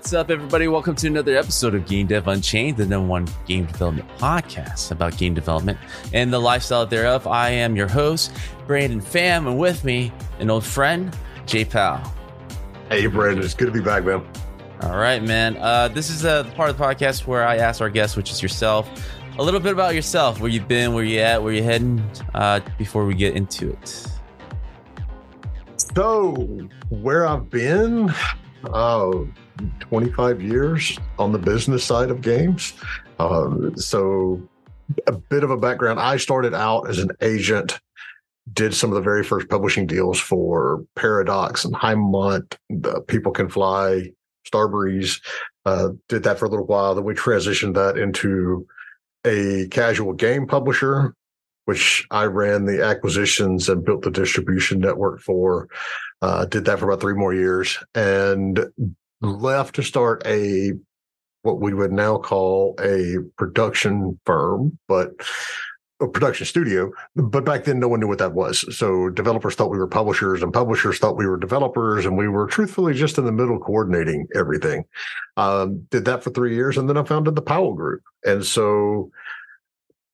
What's up, everybody? Welcome to another episode of Game Dev Unchained, the number one game development podcast about game development and the lifestyle thereof. I am your host, Brandon Pham, and with me, an old friend, Jay Powell. Hey, Brandon. It's good to be back, man. All right, man. Uh, this is uh, the part of the podcast where I ask our guests, which is yourself, a little bit about yourself, where you've been, where you at, where you're heading, uh, before we get into it. So, where I've been, oh, 25 years on the business side of games. Um, so, a bit of a background. I started out as an agent, did some of the very first publishing deals for Paradox and Haemimont, the People Can Fly, Starbreeze. Uh, did that for a little while. Then we transitioned that into a casual game publisher, which I ran the acquisitions and built the distribution network for. Uh, did that for about three more years and left to start a what we would now call a production firm, but a production studio. But back then, no one knew what that was. So developers thought we were publishers, and publishers thought we were developers, and we were truthfully just in the middle coordinating everything. Um, did that for three years, and then I founded the Powell Group. And so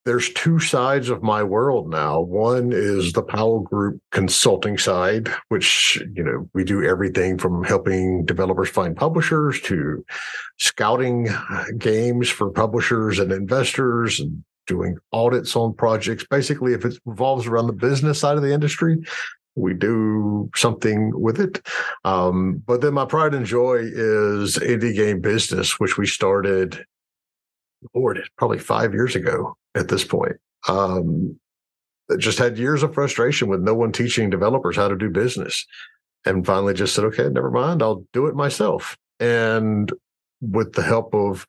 there's two sides of my world now. One is the Powell Group consulting side, which, you know, we do everything from helping developers find publishers to scouting games for publishers and investors and doing audits on projects. Basically, if it revolves around the business side of the industry, we do something with it. Um, but then my pride and joy is indie game business, which we started, Lord, probably five years ago at this point. Um, just had years of frustration with no one teaching developers how to do business. And finally just said, okay, never mind, I'll do it myself. And with the help of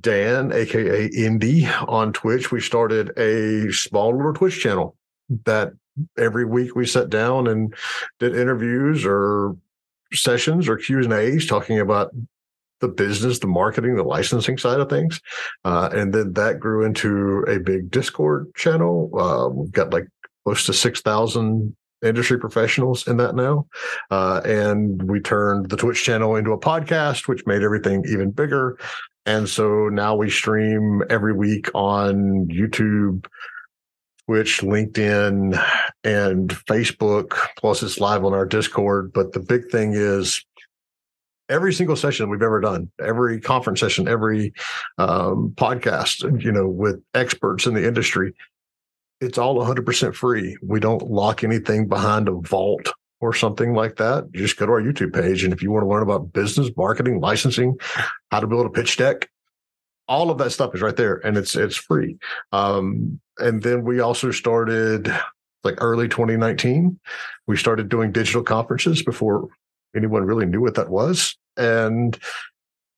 Dan, aka Indy, on Twitch, we started a small little Twitch channel that every week we sat down and did interviews or sessions or Q and A's talking about the business, the marketing, the licensing side of things. Uh, and then that grew into a big Discord channel. Uh, we've got like close to 6,000 industry professionals in that now. Uh, and we turned the Twitch channel into a podcast, which made everything even bigger. And so now we stream every week on YouTube, Twitch, LinkedIn, and Facebook. Plus, it's live on our Discord. But the big thing is every single session we've ever done, every conference session, every um, podcast, you know, with experts in the industry, it's all 100% free. We don't lock anything behind a vault or something like that. You just go to our YouTube page. And if you want to learn about business, marketing, licensing, how to build a pitch deck, all of that stuff is right there and it's it's free. Um, and then we also started like early 2019, we started doing digital conferences before anyone really knew what that was. And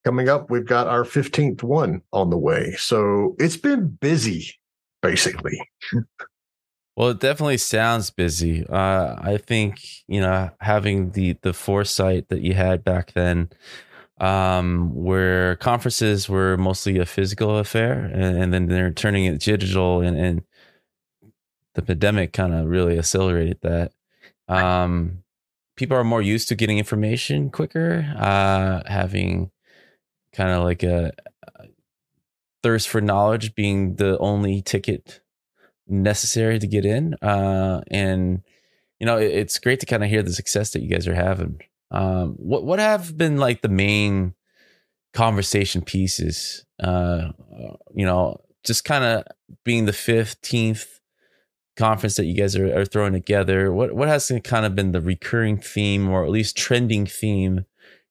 coming up, we've got our 15th one on the way. So it's been busy, basically. Well, it definitely sounds busy. Uh, I think you know having the the foresight that you had back then, um, where conferences were mostly a physical affair, and, and then they're turning it digital, and, and the pandemic kind of really accelerated that. Um, people are more used to getting information quicker, uh, having kind of like a, a thirst for knowledge being the only ticket necessary to get in. Uh, and you know, it, it's great to kind of hear the success that you guys are having. Um, what what have been like the main conversation pieces? Uh, you know, just kind of being the fifteenth conference that you guys are, are throwing together, what what has kind of been the recurring theme or at least trending theme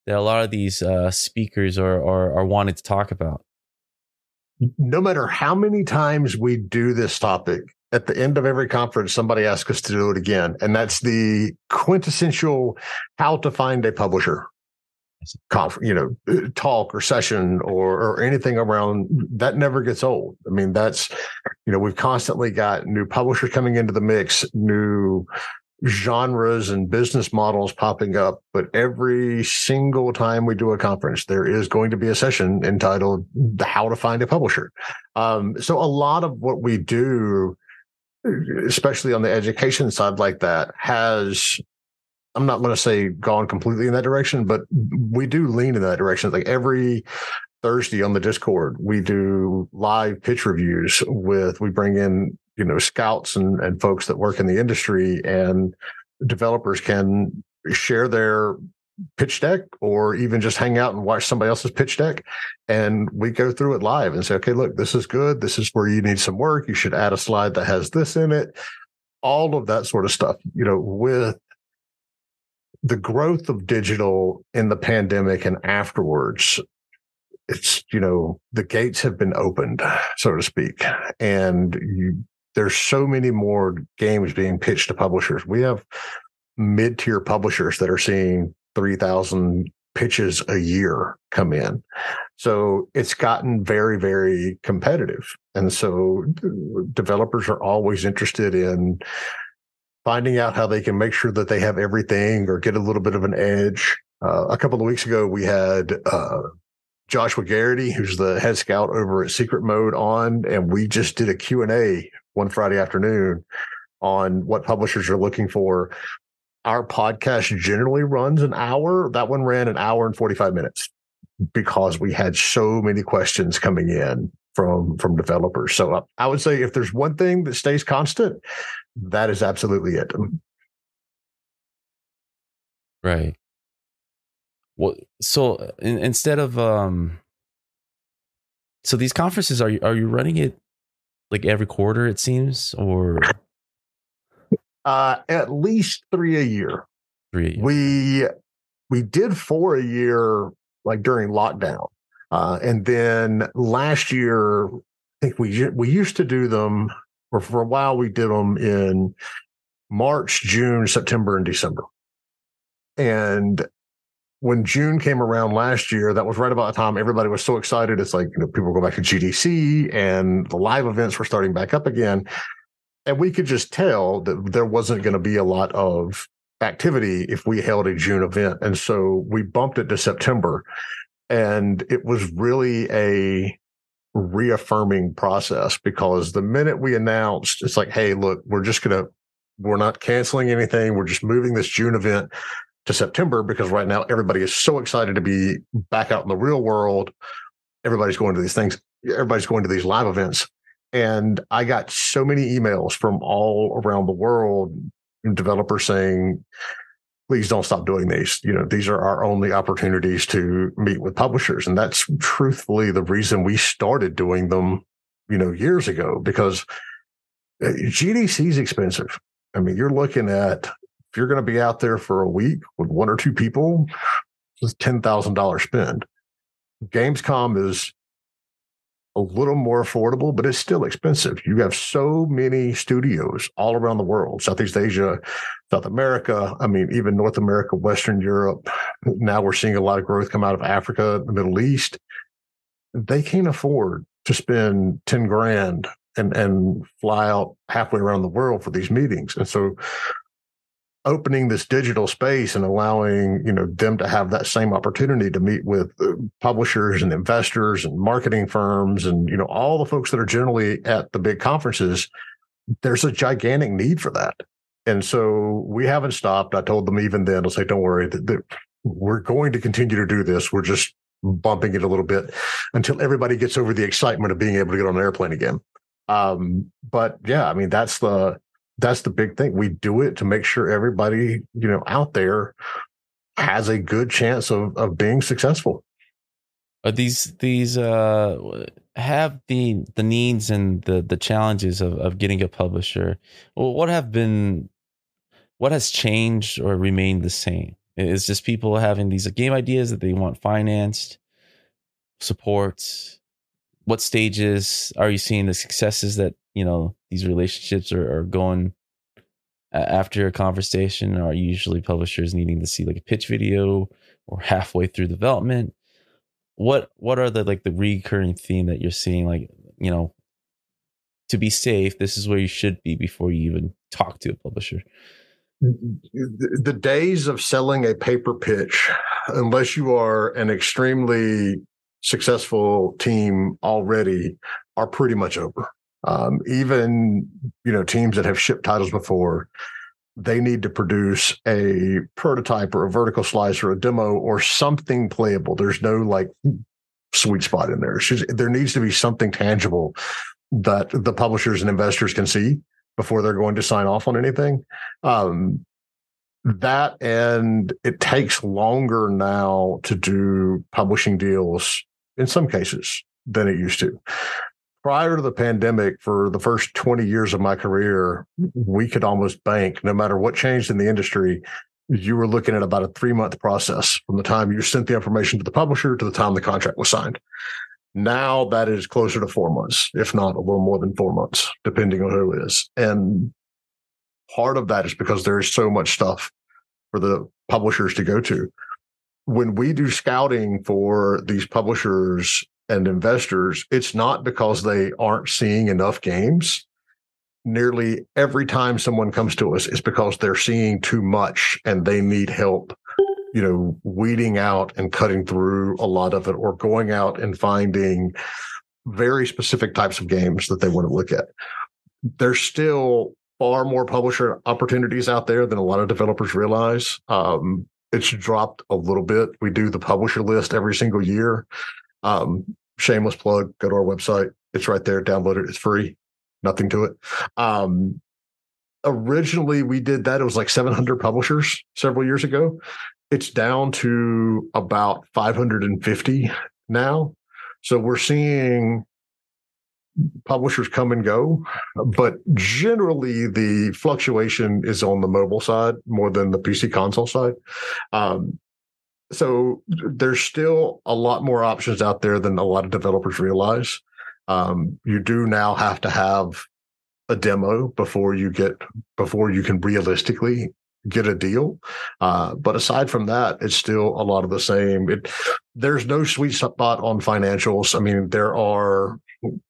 that a lot of these uh, speakers are, are are wanting to talk about? No matter how many times we do this topic, at the end of every conference, somebody asks us to do it again, and that's the quintessential how to find a publisher conf, you know, talk or session or or anything around that never gets old. I mean, that's you know, we've constantly got new publishers coming into the mix, new genres and business models popping up. But every single time we do a conference, there is going to be a session entitled "How to Find a Publisher." Um, so a lot of what we do, especially on the education side, like that, has I'm not going to say gone completely in that direction, but we do lean in that direction. Like every Thursday on the Discord, we do live pitch reviews with, we bring in, you know, scouts and, and folks that work in the industry and developers can share their pitch deck or even just hang out and watch somebody else's pitch deck. And we go through it live and say, okay, look, this is good. This is where you need some work. You should add a slide that has this in it. All of that sort of stuff, you know, with the growth of digital in the pandemic and afterwards, it's, you know, the gates have been opened, so to speak. And you, there's so many more games being pitched to publishers. We have mid tier publishers that are seeing 3,000 pitches a year come in. So it's gotten very, very competitive. And so uh, developers are always interested in finding out how they can make sure that they have everything or get a little bit of an edge. Uh, a couple of weeks ago, we had uh, Joshua Garrity, who's the head scout over at Secret Mode on, and we just did a Q&A one Friday afternoon on what publishers are looking for our podcast generally runs an hour. That one ran an hour and 45 minutes because we had so many questions coming in from from developers. So uh, I would say if there's one thing that stays constant, that is absolutely it. Right. Well, so in, instead of um, so these conferences are you are you running it like every quarter? It seems, or uh, at least three a year. Three. A year. We we did four a year, like during lockdown, uh, and then last year, I think we we used to do them, or for a while we did them in March, June, September, and December. And when June came around last year, that was right about the time everybody was so excited. It's like, you know, people go back to GDC and the live events were starting back up again and we could just tell that there wasn't going to be a lot of activity if we held a June event. And so we bumped it to September. And it was really a reaffirming process because the minute we announced, it's like, hey, look, we're just going to, we're not canceling anything. We're just moving this June event to September because right now everybody is so excited to be back out in the real world. Everybody's going to these things. Everybody's going to these live events. And I got so many emails from all around the world, developers saying, please don't stop doing these. You know, these are our only opportunities to meet with publishers. And that's truthfully the reason we started doing them, you know, years ago, because uh, GDC is expensive. I mean, you're looking at, if you're going to be out there for a week with one or two people, it's $10,000 spend. Gamescom is a little more affordable, but it's still expensive. You have so many studios all around the world, Southeast Asia, South America. I mean, even North America, Western Europe. Now we're seeing a lot of growth come out of Africa, the Middle East. They can't afford to spend 10 grand and, and fly out halfway around the world for these meetings. And so opening this digital space and allowing you know them to have that same opportunity to meet with uh, publishers and investors and marketing firms and you know all the folks that are generally at the big conferences there's a gigantic need for that. And so we haven't stopped. I told them even then i'll say don't worry that, that we're going to continue to do this. We're just bumping it a little bit until everybody gets over the excitement of being able to get on an airplane again. Um, but yeah i mean that's the that's the big thing. We do it to make sure everybody, you know, out there has a good chance of of being successful. Are these these uh have the the needs and the the challenges of of getting a publisher? What have been what has changed or remained the same? Is just people having these game ideas that they want financed, support. What stages are you seeing the successes that you know these relationships are, are going uh, after a conversation are usually publishers needing to see like a pitch video or halfway through development. What what are the like the recurring theme that you're seeing? Like you know to be safe this is where you should be before you even talk to a publisher. The days of selling a paper pitch unless you are an extremely successful team already are pretty much over um, even you know teams that have shipped titles before they need to produce a prototype or a vertical slice or a demo or something playable. There's no like sweet spot in there. Just, there needs to be something tangible that the publishers and investors can see before they're going to sign off on anything. Um, that and it takes longer now to do publishing deals in some cases than it used to. Prior to the pandemic, for the first 20 years of my career, we could almost bank no matter what changed in the industry. You were looking at about a three month process from the time you sent the information to the publisher to the time the contract was signed. Now that is closer to four months, if not a little more than four months, depending on who it is. And part of that is because there is so much stuff for the publishers to go to. When we do scouting for these publishers and investors, it's not because they aren't seeing enough games. Nearly every time someone comes to us, it's because they're seeing too much and they need help, you know, weeding out and cutting through a lot of it or going out and finding very specific types of games that they want to look at. There's still far more publisher opportunities out there than a lot of developers realize. Um, it's dropped a little bit. We do the publisher list every single year. Um, shameless plug, go to our website. It's right there. Download it. It's free. Nothing to it. Um, originally, we did that. It was like 700 publishers several years ago. It's down to about 550 now. So we're seeing publishers come and go, but generally the fluctuation is on the mobile side more than the PC console side. Um, so there's still a lot more options out there than a lot of developers realize. Um, you do now have to have a demo before you get before you can realistically get a deal. Uh, but aside from that, it's still a lot of the same. It there's no sweet spot on financials. I mean, there are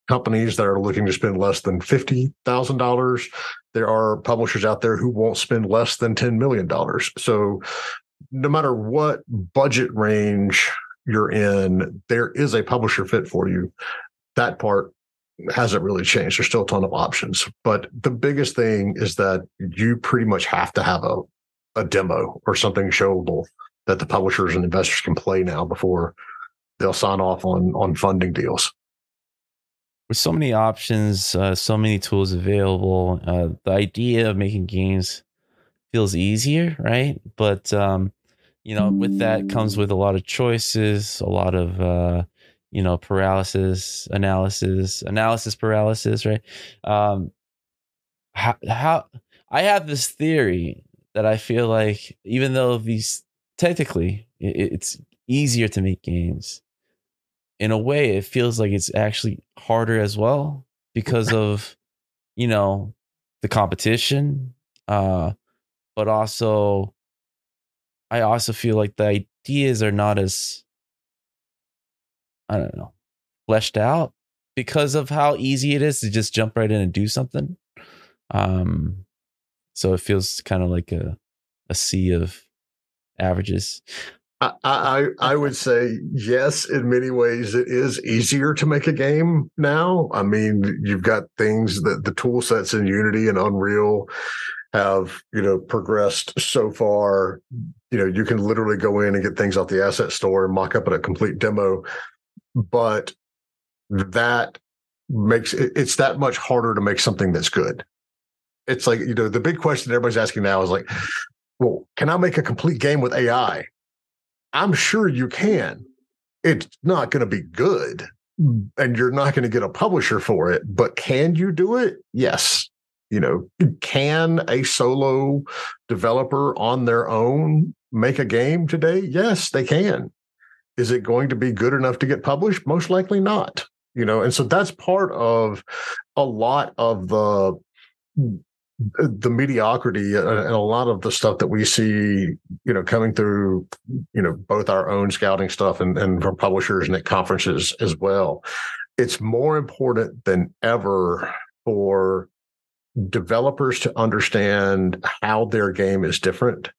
companies that are looking to spend less than $50,000. There are publishers out there who won't spend less than $10 million. So no matter what budget range you're in, there is a publisher fit for you. That part hasn't really changed. There's still a ton of options. But the biggest thing is that you pretty much have to have a, a demo or something showable that the publishers and investors can play now before they'll sign off on on funding deals with so many options, uh, so many tools available, uh, the idea of making games feels easier, right? But um, you know, with that comes with a lot of choices, a lot of uh, you know paralysis, analysis, analysis paralysis, right? Um, how, how I have this theory that I feel like even though these technically it's easier to make games in a way it feels like it's actually harder as well because of you know the competition uh but also i also feel like the ideas are not as i don't know fleshed out because of how easy it is to just jump right in and do something um so it feels kind of like a a sea of averages I, I I would say yes. In many ways, it is easier to make a game now. I mean, you've got things that the tool sets in Unity and Unreal have you know progressed so far. You know, you can literally go in and get things off the asset store and mock up at a complete demo, but that makes it's that much harder to make something that's good. It's like you know the big question everybody's asking now is like, well, can I make a complete game with AI? I'm sure you can. It's not going to be good mm. and you're not going to get a publisher for it, but can you do it? Yes. You know, can a solo developer on their own make a game today? Yes, they can. Is it going to be good enough to get published? Most likely not. You know, and so that's part of a lot of the the mediocrity and a lot of the stuff that we see, you know, coming through, you know, both our own scouting stuff and, and from publishers and at conferences as well. It's more important than ever for developers to understand how their game is different.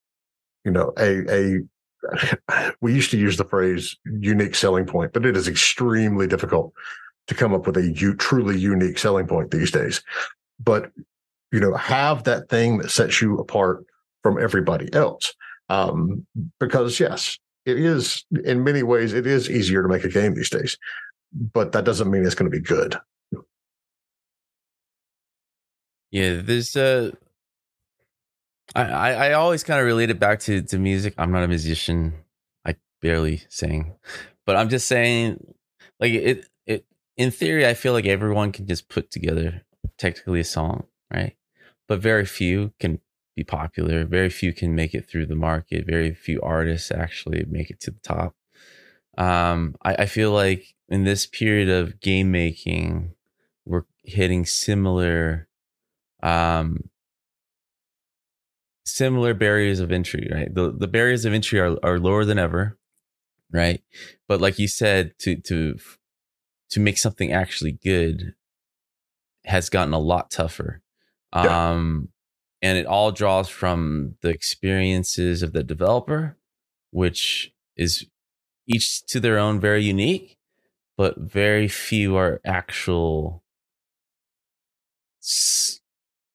You know, a a we used to use the phrase unique selling point, but it is extremely difficult to come up with a u- truly unique selling point these days. But you know have that thing that sets you apart from everybody else um, because yes it is in many ways it is easier to make a game these days but that doesn't mean it's going to be good yeah there's a I, I always kind of relate it back to, to music. I'm not a musician. I barely sing, but I'm just saying, like it, it, in theory, I feel like everyone can just put together technically a song, right? But very few can be popular. Very few can make it through the market. Very few artists actually make it to the top. Um, I, I feel like in this period of game making, we're hitting similar, um, similar barriers of entry. Right, the the barriers of entry are are lower than ever, right? But like you said, to to to make something actually good has gotten a lot tougher. Yeah. Um, and it all draws from the experiences of the developer, which is each to their own very unique, but very few are actual.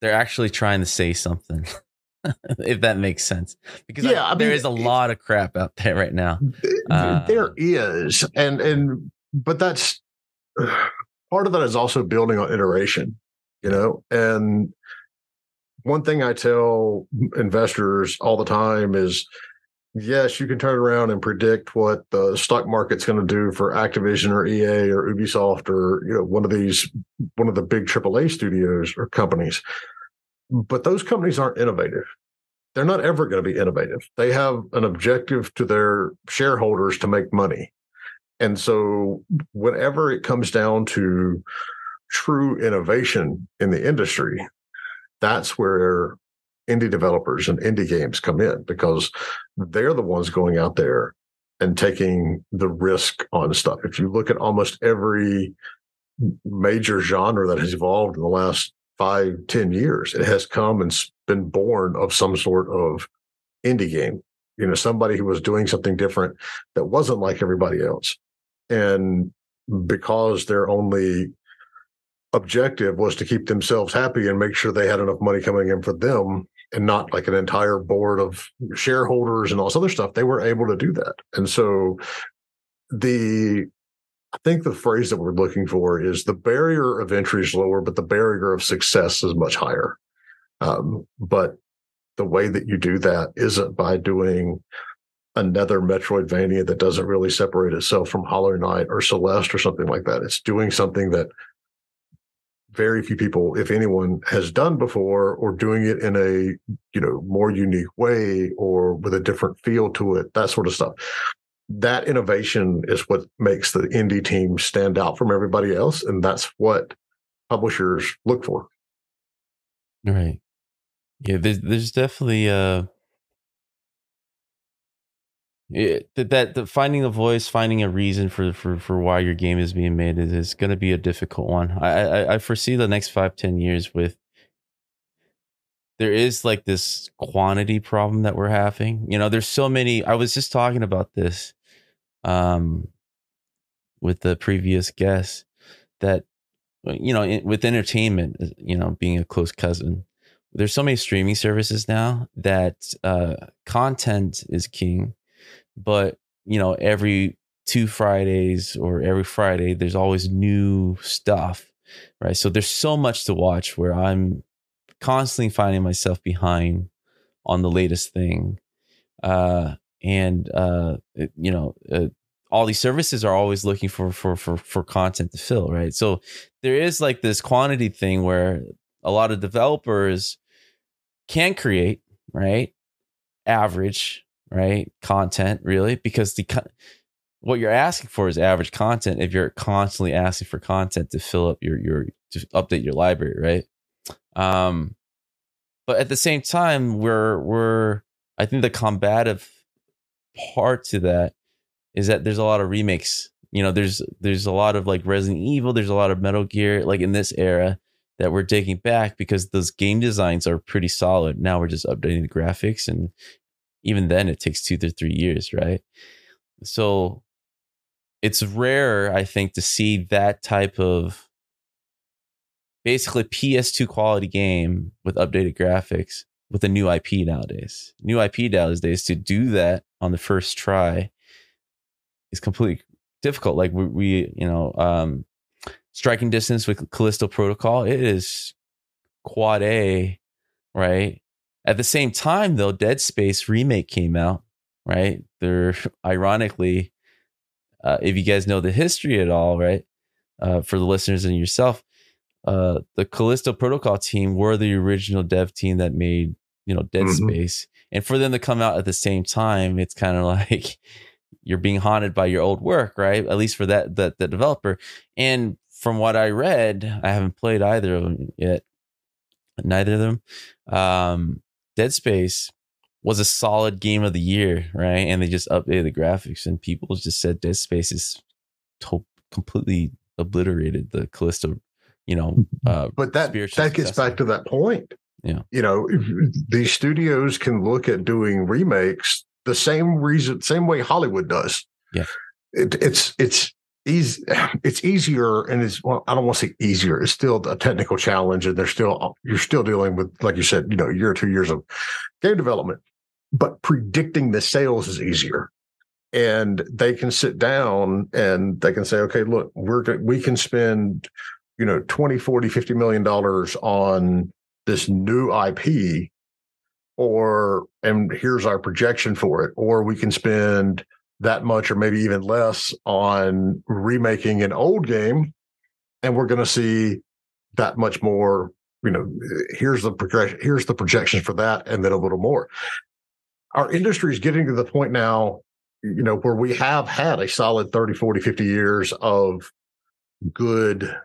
They're actually trying to say something, if that makes sense. Because yeah, I, I mean, there is a lot of crap out there right now. Uh, there is, and and but that's part of that is also building on iteration, you know, and one thing I tell investors all the time is yes, you can turn around and predict what the stock market's going to do for Activision or EA or Ubisoft or you know one of these one of the big AAA studios or companies. But those companies aren't innovative. They're not ever going to be innovative. They have an objective to their shareholders to make money. And so whenever it comes down to true innovation in the industry, that's where indie developers and indie games come in because they're the ones going out there and taking the risk on stuff. If you look at almost every major genre that has evolved in the last five, ten years, it has come and been born of some sort of indie game. You know, somebody who was doing something different that wasn't like everybody else. And because they're only objective was to keep themselves happy and make sure they had enough money coming in for them and not like an entire board of shareholders and all this other stuff they were able to do that and so the i think the phrase that we're looking for is the barrier of entry is lower but the barrier of success is much higher um, but the way that you do that isn't by doing another Metroidvania that doesn't really separate itself from Hollow Knight or Celeste or something like that. It's doing something that very few people, if anyone, has done before, or doing it in a you know more unique way or with a different feel to it, that sort of stuff. That innovation is what makes the indie team stand out from everybody else, and that's what publishers look for. Right. Yeah, there's there's definitely uh it, that the finding a voice, finding a reason for for for why your game is being made is, is going to be a difficult one. I, I I foresee the next five ten years with there is like this quantity problem that we're having. You know, there's so many. I was just talking about this um with the previous guest that you know with entertainment, you know, being a close cousin. There's so many streaming services now that uh, content is king but you know every two fridays or every friday there's always new stuff right so there's so much to watch where i'm constantly finding myself behind on the latest thing uh and uh it, you know uh, all these services are always looking for for for for content to fill right so there is like this quantity thing where a lot of developers can create right average right? Content, really, because the what you're asking for is average content. If you're constantly asking for content to fill up your your to update your library, right? Um, but at the same time, we're we're I think the combative part to that is that there's a lot of remakes. You know, there's there's a lot of like Resident Evil, there's a lot of Metal Gear, like in this era that we're taking back because those game designs are pretty solid. Now we're just updating the graphics and even then it takes two to three years, right? So it's rare, I think, to see that type of basically PS2 quality game with updated graphics with a new IP nowadays. New IP nowadays to do that on the first try is completely difficult. Like we, we you know, um, striking distance with Callisto Protocol, it is quad A, right? At the same time, though, Dead Space remake came out, right? They're ironically, uh, if you guys know the history at all, right? Uh, for the listeners and yourself, uh, the Callisto Protocol team were the original dev team that made you know Dead mm-hmm. Space, and for them to come out at the same time, it's kind of like you're being haunted by your old work, right? At least for that that the developer. And from what I read, I haven't played either of them yet. Neither of them. Um, Dead Space was a solid game of the year, right? And they just updated the graphics, and people just said Dead Space is to- completely obliterated the Callisto, you know. Mm-hmm. Uh, but that that gets back to that point. Yeah, you know, these studios can look at doing remakes the same reason, same way Hollywood does. Yeah, it, it's it's easy. It's easier, and it's well, I don't want to say easier. It's still a technical challenge, and they're still you're still dealing with, like you said, you know, a year or two years of game development. But predicting the sales is easier and they can sit down and they can say okay look we're we can spend you know 20 40 50 million dollars on this new ip or and here's our projection for it or we can spend that much or maybe even less on remaking an old game and we're going to see that much more you know here's the progression here's the projections for that and then a little more. Our industry is getting to the point now you know where we have had a solid 30 40 50 years of good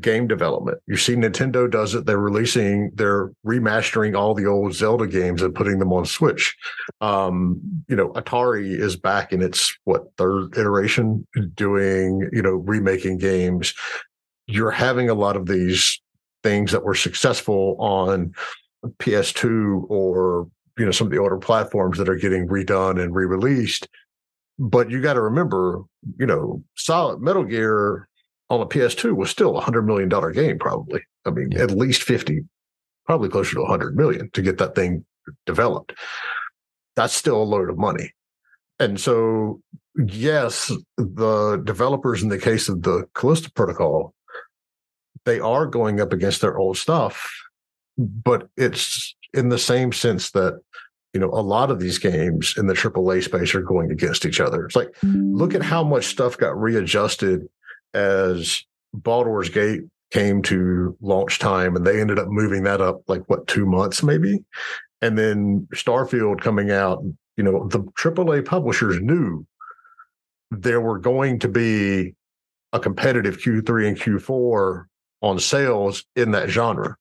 game development. You see, Nintendo does it. They're releasing, they're remastering all the old Zelda games and putting them on Switch. Um, you know, Atari is back in its what third iteration doing, you know, remaking games. You're having a lot of these things that were successful on PS2 or you know some of the older platforms that are getting redone and re-released. But you got to remember, you know, solid Metal Gear on a PS2 was still a hundred million dollar game, probably. I mean, yeah. at least 50, probably closer to a hundred million to get that thing developed. That's still a load of money. And so, yes, the developers in the case of the Callisto protocol, they are going up against their old stuff, but it's in the same sense that you know, a lot of these games in the AAA space are going against each other. It's like, look at how much stuff got readjusted as Baldur's Gate came to launch time and they ended up moving that up like what two months maybe? And then starfield coming out you know the aaa publishers knew there were going to be a competitive q3 and q4 on sales in that genre.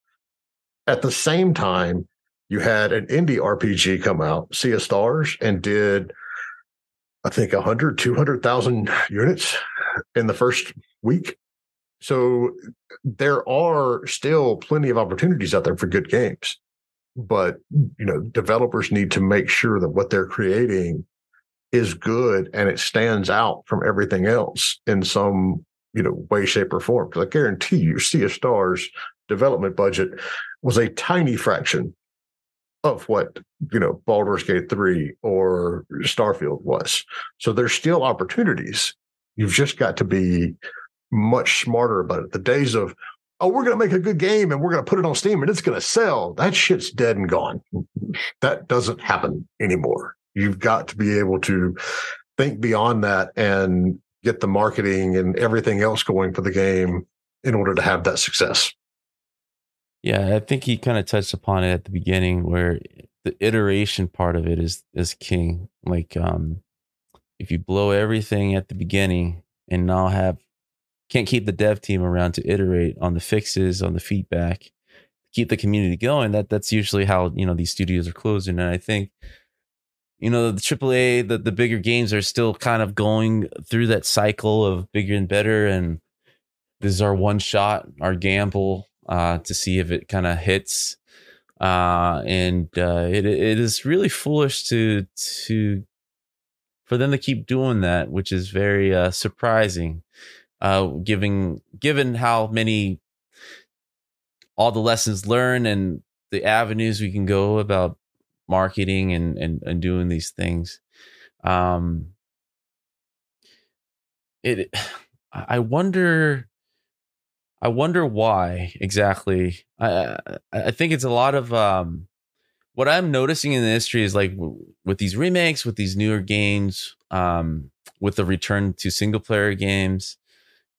At the same time you had an indie rpg come out sea of stars and did i think 100 200000 units in the first week. So there are still plenty of opportunities out there for good games. But you know, developers need to make sure that what they're creating is good and it stands out from everything else in some you know way, shape, or form. Because I guarantee you, Sea of Stars development budget was a tiny fraction of what you know Baldur's Gate 3 or Starfield was. So there's still opportunities You've just got to be much smarter about it. The days of, oh, we're going to make a good game and we're going to put it on Steam and it's going to sell. That shit's dead and gone. That doesn't happen anymore. You've got to be able to think beyond that and get the marketing and everything else going for the game in order to have that success. Yeah, I think he kind of touched upon it at the beginning where the iteration part of it is is king. Like um if you blow everything at the beginning and now have can't keep the dev team around to iterate on the fixes, on the feedback, keep the community going, that that's usually how, you know, these studios are closing. And I think, you know, the AAA, the, the bigger games are still kind of going through that cycle of bigger and better. And this is our one shot, our gamble uh, to see if it kind of hits. Uh, and uh, it it is really foolish to to for them to keep doing that, which is very uh, surprising, uh, given given how many all the lessons learned and the avenues we can go about marketing and and, and doing these things. Um, it, I wonder, I wonder why exactly. I I think it's a lot of um, what I'm noticing in the industry is like with these remakes, with these newer games, um, with the return to single player games,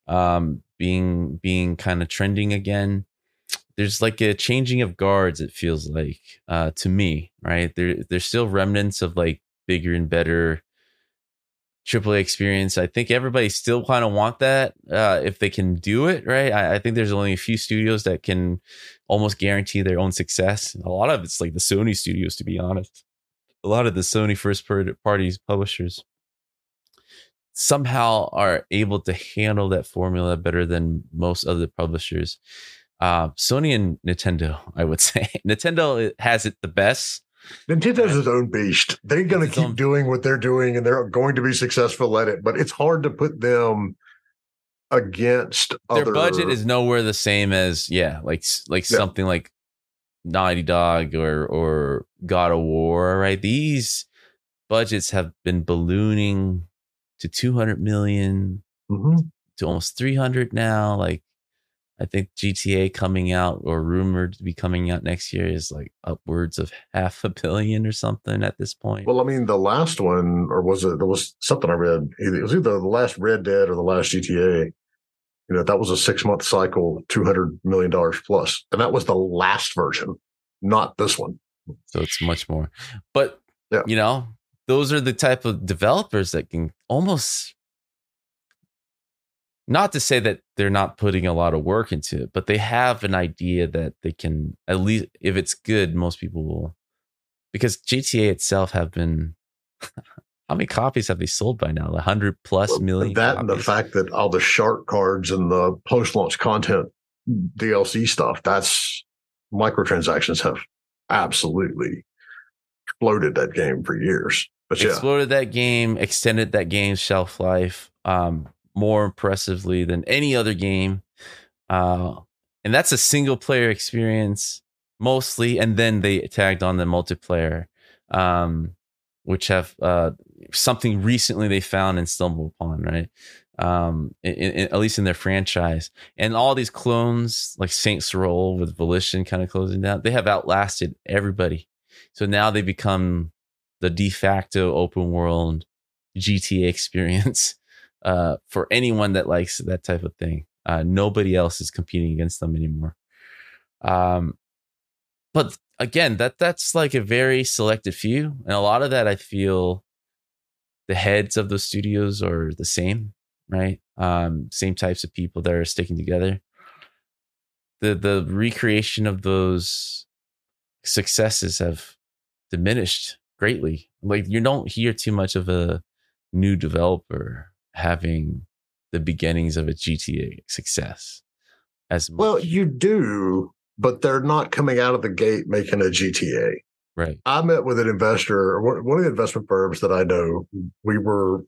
um, being being kind of trending again there's like a changing of guards it feels like uh to me right there there's still remnants of like bigger and better AAA experience. I think everybody still kind of want that uh, if they can do it right. I, I, think there's only a few studios that can almost guarantee their own success. A lot of it's like the Sony studios, to be honest. A lot of the Sony first parties publishers somehow are able to handle that formula better than most other publishers uh, Sony and Nintendo, I would say. Nintendo has it the best. Nintendo's its own beast. They're going to keep own... doing what they're doing and they're going to be successful at it, but it's hard to put them against their other... budget is nowhere the same as yeah, like like yeah. something like Naughty Dog or or God of War, right? These budgets have been ballooning to 200 million, mm-hmm. to almost 300 now. Like I think GTA coming out or rumored to be coming out next year is like upwards of half a billion or something at this point. Well, I mean, the last one, or was it? There was something I read. It was either the last Red Dead or the last GTA. You know, that was a six month cycle, two hundred million dollars plus, and that was the last version, not this one. So it's much more. But yeah. you know, those are the type of developers that can almost not to say that they're not putting a lot of work into it, but they have an idea that they can at least if it's good, most people will because GTA itself have been how many copies have they sold by now? A hundred plus well, million. That copies. and the fact that all the shark cards and the post launch content DLC stuff, that's microtransactions have absolutely exploded that game for years. But yeah. exploded that game, extended that game's shelf life. Um, more impressively than any other game. Uh, and that's a single player experience mostly. And then they tagged on the multiplayer, um, which have uh, something recently they found and stumbled upon, right? Um, in, in, at least in their franchise. And all these clones, like Saints Row with Volition kind of closing down, they have outlasted everybody. So now they become the de facto open world GTA experience uh, for anyone that likes that type of thing. Uh, nobody else is competing against them anymore. Um, but again, that that's like a very selected few, and a lot of that I feel the heads of those studios are the same, right? Um, same types of people that are sticking together. The the recreation of those successes have diminished greatly. Like you don't hear too much of a new developer having the beginnings of a GTA success as much. well you do but they're not coming out of the gate making a GTA right. I met with an investor one of the investment firms that I know. We were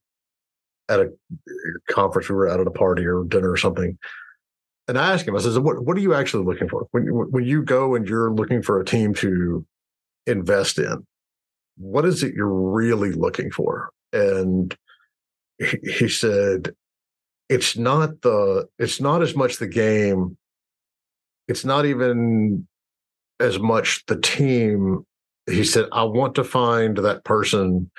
at a conference we were out at a party or dinner or something. And I asked him I said what what are you actually looking for? When when you go and you're looking for a team to invest in what is it you're really looking for? And he said it's not the it's not as much the game it's not even as much the team. He said i want to find that person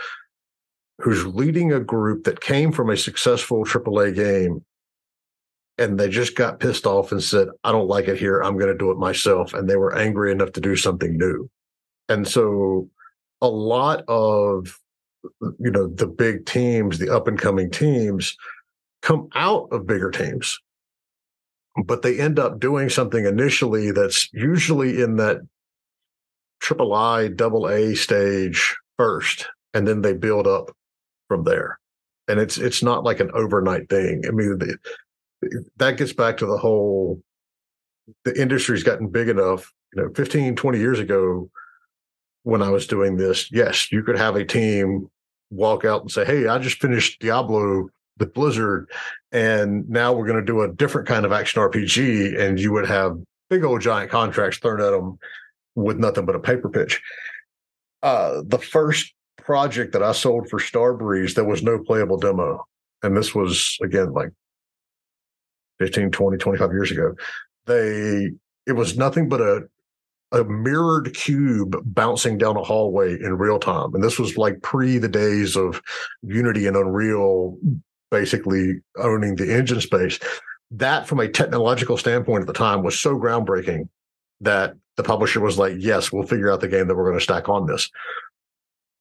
who's leading a group that came from a successful aaa game and they just got pissed off and said i don't like it here i'm going to do it myself and they were angry enough to do something new. And so a lot of you know the big teams the up and coming teams come out of bigger teams. But they end up doing something initially that's usually in that triple i double a stage first and then they build up from there. And it's it's not like an overnight thing. I mean the, that gets back to the whole the industry's gotten big enough you know 15 20 years ago when I was doing this, yes, you could have a team walk out and say, Hey, I just finished Diablo with Blizzard, and now we're going to do a different kind of action RPG. And you would have big old giant contracts thrown at them with nothing but a paper pitch. Uh, the first project that I sold for Starbreeze, there was no playable demo. And this was, again, like 15, 20, 25 years ago. They, it was nothing but a, a mirrored cube bouncing down a hallway in real time. And this was like pre the days of Unity and Unreal basically owning the engine space. That, from a technological standpoint at the time, was so groundbreaking that the publisher was like, yes, we'll figure out the game that we're going to stack on this.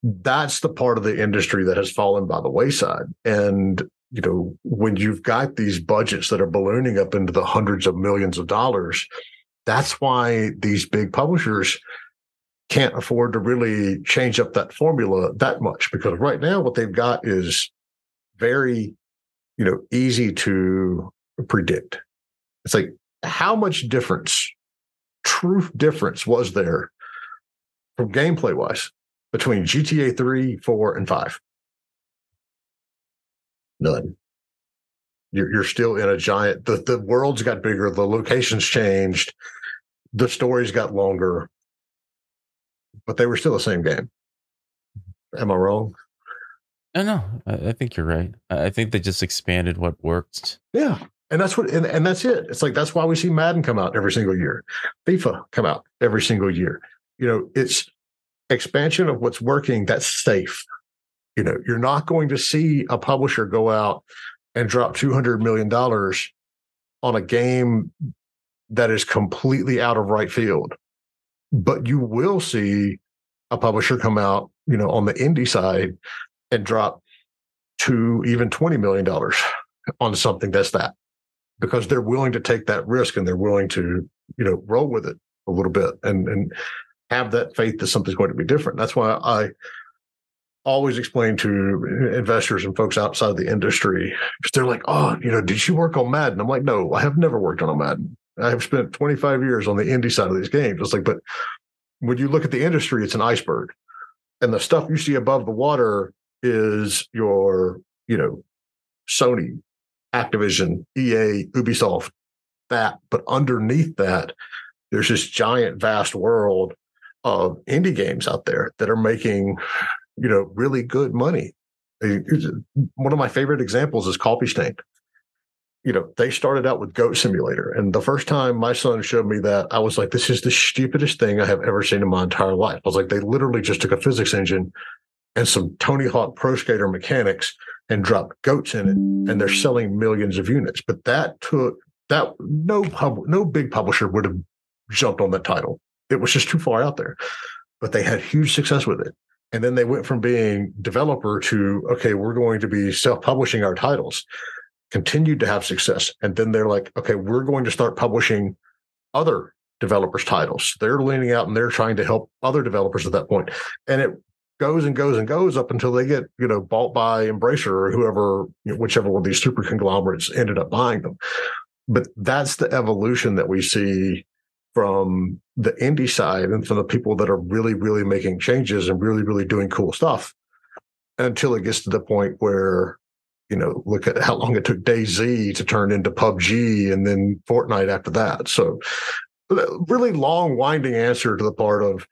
That's the part of the industry that has fallen by the wayside. And, you know, when you've got these budgets that are ballooning up into the hundreds of millions of dollars, that's why these big publishers can't afford to really change up that formula that much because right now what they've got is very you know easy to predict it's like how much difference true difference was there from gameplay wise between GTA 3, 4, and 5? None. You're, you're still in a giant, the, the world's got bigger, the locations changed, the stories got longer, but they were still the same game. Am I wrong? No, no, I, I think you're right. I think they just expanded what worked. Yeah. And that's what, and, and that's it. It's like, that's why we see Madden come out every single year, FIFA come out every single year. You know, it's expansion of what's working that's safe. You know, you're not going to see a publisher go out and drop $200 million on a game that is completely out of right field. But you will see a publisher come out, you know, on the indie side and drop to even $20 million on something that's that because they're willing to take that risk and they're willing to, you know, roll with it a little bit and and have that faith that something's going to be different. That's why I always explain to investors and folks outside the industry because they're like, "Oh, you know, did you work on Madden?" I'm like, "No, I have never worked on a Madden. I have spent 25 years on the indie side of these games." It's like, but when you look at the industry, it's an iceberg, and the stuff you see above the water is your, you know, Sony, Activision, EA, Ubisoft, that. But underneath that, there's this giant, vast world of indie games out there that are making, you know, really good money. One of my favorite examples is Coffee Stain. You know, they started out with Goat Simulator. And the first time my son showed me that, I was like, this is the stupidest thing I have ever seen in my entire life. I was like, they literally just took a physics engine and some Tony Hawk Pro Skater mechanics and dropped goats in it, and they're selling millions of units. But that took that no pub, no big publisher would have jumped on that title. It was just too far out there. But they had huge success with it. And then they went from being developer to, okay, we're going to be self publishing our titles, continued to have success. And then they're like, okay, we're going to start publishing other developers' titles. They're leaning out and they're trying to help other developers at that point. And it goes and goes and goes up until they get, you know, bought by Embracer or whoever, you know, whichever one of these super conglomerates ended up buying them. But that's the evolution that we see from the indie side and from the people that are really, really making changes and really, really doing cool stuff until it gets to the point where, you know, look at how long it took DayZ to turn into PUBG and then Fortnite after that. So, really long, winding answer to the part of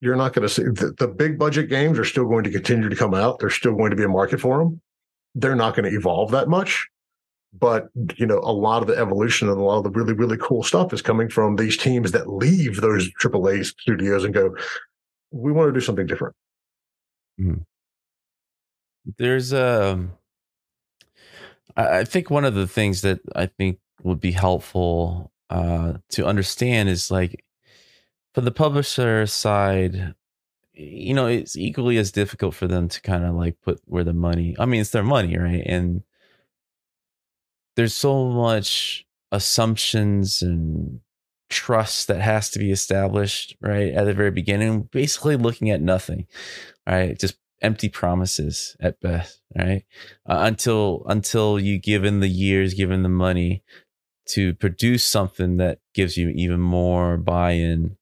you're not going to see the, the big budget games are still going to continue to come out. There's still going to be a market for them. They're not going to evolve that much. But you know, a lot of the evolution and a lot of the really, really cool stuff is coming from these teams that leave those AAA studios and go, we want to do something different. Mm-hmm. There's a, um, I think one of the things that I think would be helpful uh, to understand is like for the publisher side, you know, it's equally as difficult for them to kind of like put where the money. I mean, it's their money, right? And there's so much assumptions and trust that has to be established right at the very beginning basically looking at nothing right just empty promises at best right uh, until until you give given the years given the money to produce something that gives you even more buy-in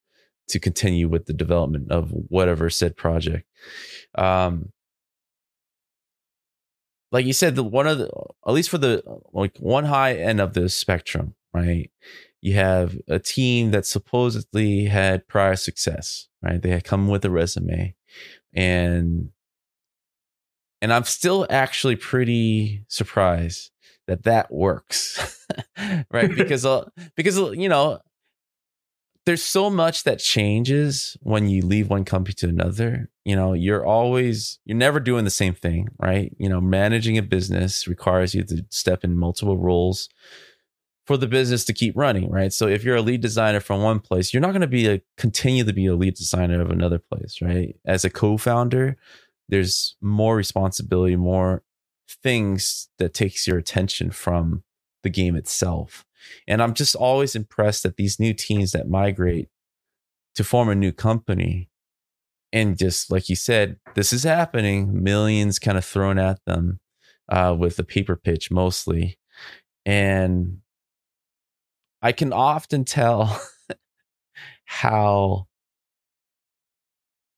to continue with the development of whatever said project um like you said, the one of the at least for the like one high end of the spectrum, right? you have a team that supposedly had prior success, right? They had come with a resume and and I'm still actually pretty surprised that that works. right? Because uh, because uh, you know, there's so much that changes when you leave one company to another. You know, you're always you're never doing the same thing, right? You know, managing a business requires you to step in multiple roles for the business to keep running, right? So if you're a lead designer from one place, you're not going to be a continue to be a lead designer of another place, right? As a co-founder, there's more responsibility, more things that takes your attention from the game itself. And I'm just always impressed that these new teams that migrate to form a new company and just like you said, this is happening, millions kind of thrown at them uh, with a paper pitch mostly. And I can often tell how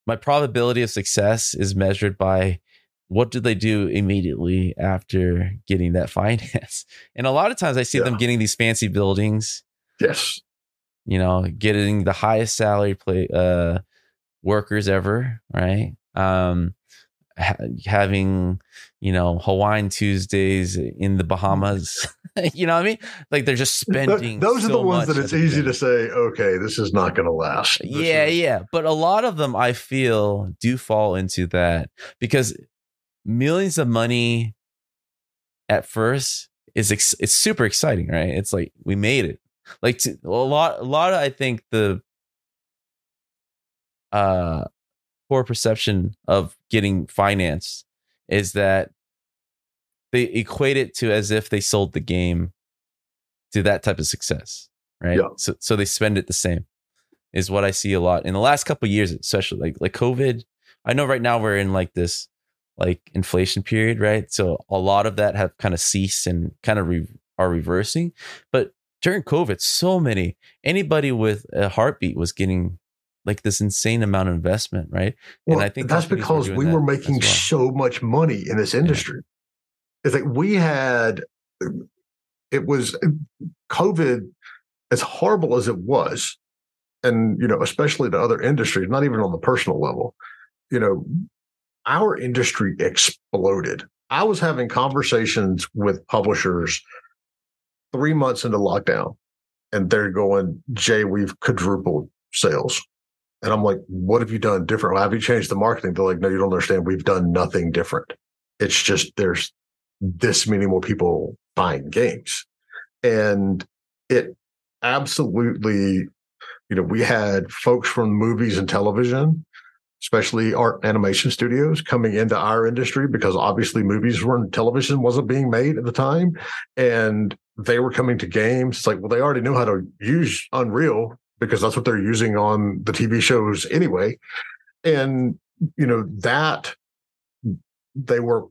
my probability of success is measured by what do they do immediately after getting that finance. And a lot of times I see yeah. them getting these fancy buildings. Yes. You know, getting the highest salary play uh workers ever, right? Um ha- having, you know, Hawaiian Tuesdays in the Bahamas. you know what I mean? Like they're just spending. Those so are the ones that it's easy to say, okay, this is not going to last. This yeah, is- yeah. But a lot of them, I feel, do fall into that because millions of money at first is ex- it's super exciting, right? It's like we made it. Like to, a lot, a lot of I think the uh poor perception of getting finance is that they equate it to as if they sold the game to that type of success, right? Yeah. So so they spend it the same is what I see a lot in the last couple years, especially like like COVID. I know right now we're in like this like inflation period, right? So a lot of that have kind of ceased and kind of re- are reversing. But during COVID, so many anybody with a heartbeat was getting like this insane amount of investment, right? Well, and I think that's because were we were making well. so much money in this industry. Yeah is that we had it was COVID, as horrible as it was, and you know, especially to other industries, not even on the personal level, you know, our industry exploded. I was having conversations with publishers three months into lockdown, and they're going, Jay, we've quadrupled sales. And I'm like, what have you done different? Have you changed the marketing? They're like, no, you don't understand. We've done nothing different. It's just there's this many more people buying games. And it absolutely, you know, we had folks from movies and television, especially art animation studios coming into our industry because obviously movies were television wasn't being made at the time. And they were coming to games. It's like, well, they already knew how to use Unreal because that's what they're using on the TV shows anyway. And, you know, that they were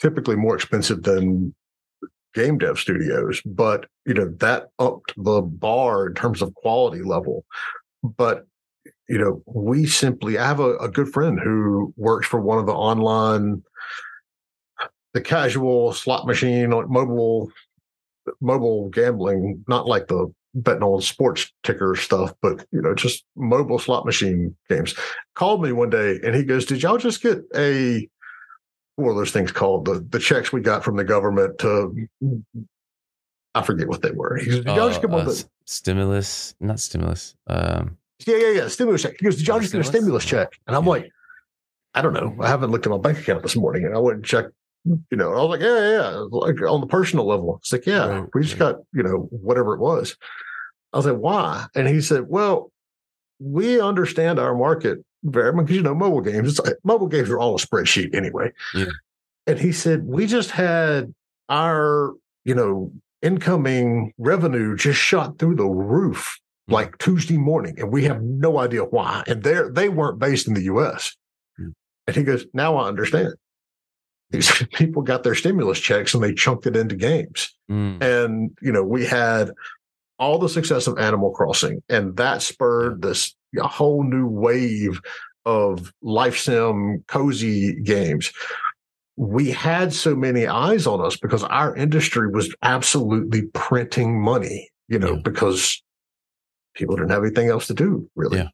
typically more expensive than game dev studios, but you know that upped the bar in terms of quality level. But you know, we simply I have a, a good friend who works for one of the online, the casual slot machine, mobile, mobile gambling, not like the betting on sports ticker stuff, but you know, just mobile slot machine games. Called me one day and he goes, "Did y'all just get a what are those things called? The the checks we got from the government to I forget what they were. He goes, Did y'all just get one uh, the stimulus? Not stimulus. Um, yeah, yeah, yeah. Stimulus check. He goes, Did y'all just get a stimulus check? And I'm yeah. like, I don't know. I haven't looked at my bank account this morning and I went and checked, you know, I was like, yeah, yeah, yeah. Like on the personal level. It's like, yeah, right, we just right. got, you know, whatever it was. I was like, why? And he said, Well, we understand our market very much because you know mobile games. It's, mobile games are all a spreadsheet anyway. Yeah. And he said we just had our you know incoming revenue just shot through the roof like Tuesday morning, and we have no idea why. And they they weren't based in the U.S. And he goes, now I understand. These people got their stimulus checks and they chunked it into games. Mm. And you know we had all the success of Animal Crossing, and that spurred this a whole new wave of life sim cozy games. We had so many eyes on us because our industry was absolutely printing money you know, Yeah. because people didn't have anything else to do really. Yeah.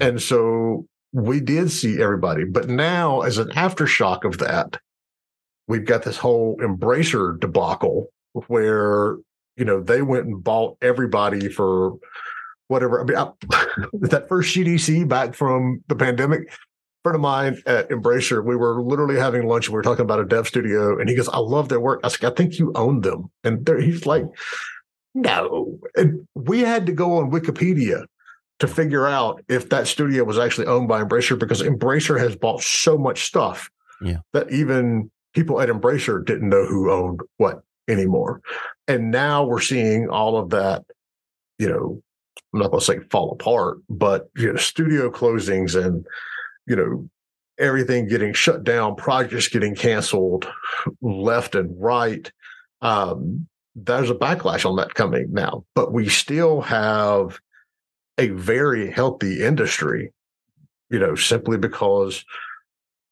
And so we did see everybody. But now, as an aftershock of that, we've got this whole embracer debacle where, you know, they went and bought everybody for whatever. I mean, I, that first GDC back from the pandemic, friend of mine at Embracer, we were literally having lunch. and We were talking about a dev studio, and he goes, I love their work. I was like, I think you own them. And he's like, no. And we had to go on Wikipedia to figure out if that studio was actually owned by Embracer because Embracer has bought so much stuff Yeah. that even people at Embracer didn't know who owned what anymore. And now we're seeing all of that, you know, I'm not going to say fall apart, but you know, studio closings and you know everything getting shut down, projects getting canceled left and right. Um, there's a backlash on that coming now, but we still have a very healthy industry, you know, simply because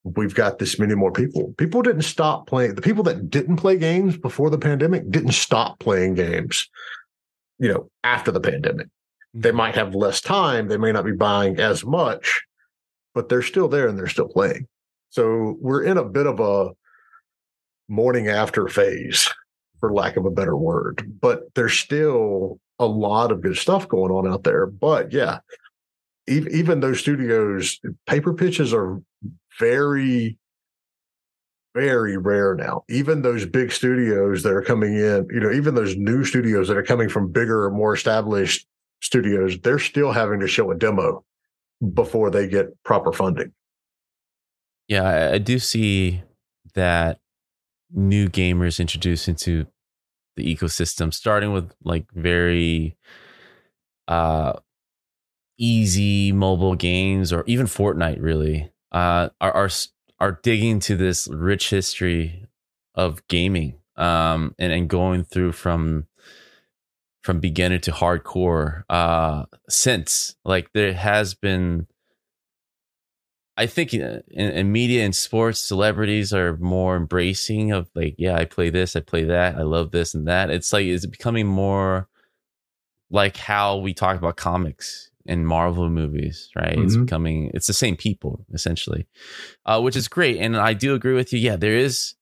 we've got this many more people. People didn't stop playing. The people that didn't play games before the pandemic didn't stop playing games, you know, after the pandemic. They mm-hmm. might have less time. They may not be buying as much, but they're still there and they're still playing. So we're in a bit of a morning after phase, for lack of a better word. But there's still a lot of good stuff going on out there. But yeah, even those studios, paper pitches are very, very rare now. Even those big studios that are coming in, you know, even those new studios that are coming from bigger, more established studios, they're still having to show a demo before they get proper funding. Yeah, I, do see that new gamers introduced into the ecosystem, starting with like very uh easy mobile games or even Fortnite really. Uh are are are digging to this rich history of gaming um and, and going through from from beginner to hardcore. Uh since like there has been I think uh, in, in media and sports, celebrities are more embracing of like, yeah, I play this, I play that, I love this and that. It's like it's becoming more like how we talk about comics and Marvel movies, right? It's Mhm. becoming it's the same people essentially, uh, which is great. And I do agree with you. Yeah, there is.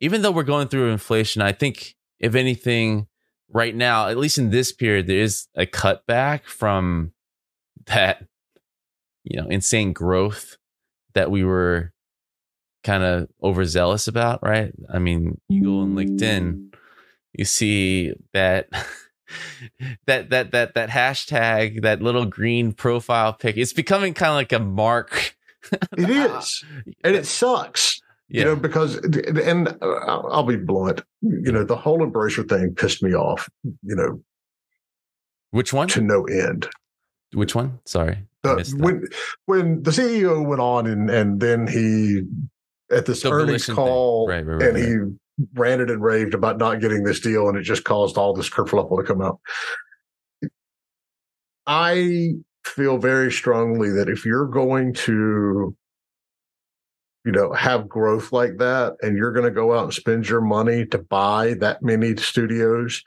Even though we're going through inflation, I think if anything, right now, at least in this period, there is a cutback from that you know insane growth that we were kind of overzealous about right i mean you go on linkedin you see that that that that that hashtag that little green profile pic it's becoming kind of like a mark It is, and it sucks. yeah You know, because and uh, I'll I'll be blunt. You know, the whole embracer thing pissed me off. You know, which one to no end. which one sorry The, when when the CEO went on and and then he at this The earnings call Right, right, right, and he ranted and raved about not getting this deal and it just caused all this kerfluffle to come out. I feel very strongly that if you're going to you know have growth like that and you're going to go out and spend your money to buy that many studios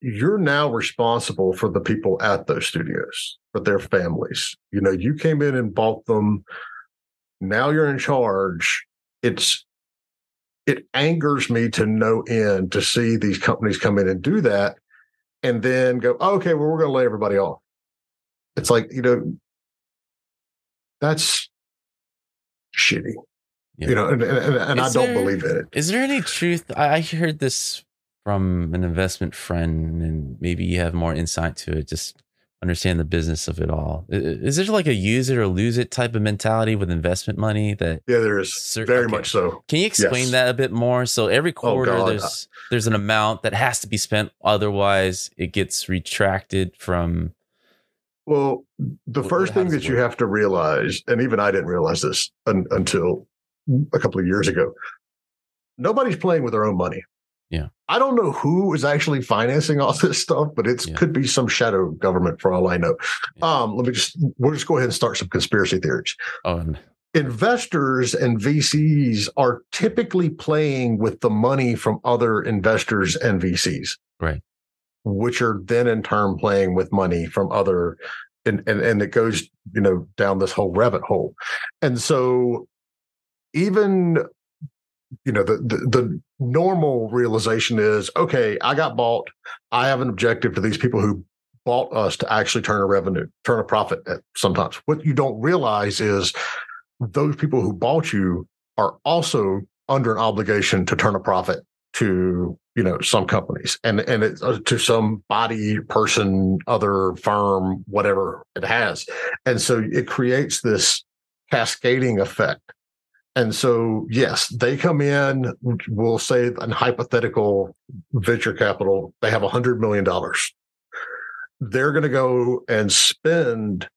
you're now responsible for the people at those studios for their families. You know you came in and bought them. Now you're in charge. It's it angers me to no end to see these companies come in and do that and then go oh, okay well we're going to lay everybody off it's like you know that's shitty Yeah. you know and, and, and i don't there- believe in it Is there any truth? I I heard this from an investment friend, and maybe you have more insight to it. Just understand the business of it all. Is there like a use it or lose it type of mentality with investment money? That yeah there is Cer- very okay. much so can you explain Yes. that a bit more? So every oh, quarter, God. there's there's an amount that has to be spent, otherwise it gets retracted from. Well, the first thing that you have to realize, and even I didn't realize this un- until a couple of years ago, nobody's playing with their own money. Yeah. I don't know who is actually financing all this stuff, but it Yeah. could be some shadow government for all I know. Yeah. Um, let me just we'll just go ahead and start some conspiracy theories. And- Investors and VCs are typically playing with the money from other investors and VCs. Right. which are then in turn playing with money from other and, and and it goes you know down this whole rabbit hole and so even you know the, the, the normal realization is okay i got bought. I have an objective to these people who bought us to actually turn a revenue turn a profit sometimes. What you don't realize is those people who bought you are also under an obligation to turn a profit to you know some companies. And and it, uh, to some body person other firm whatever it has. And so it creates this cascading effect and so yes they come in we'll say an hypothetical venture capital they have a hundred million dollars. They're going to go and spend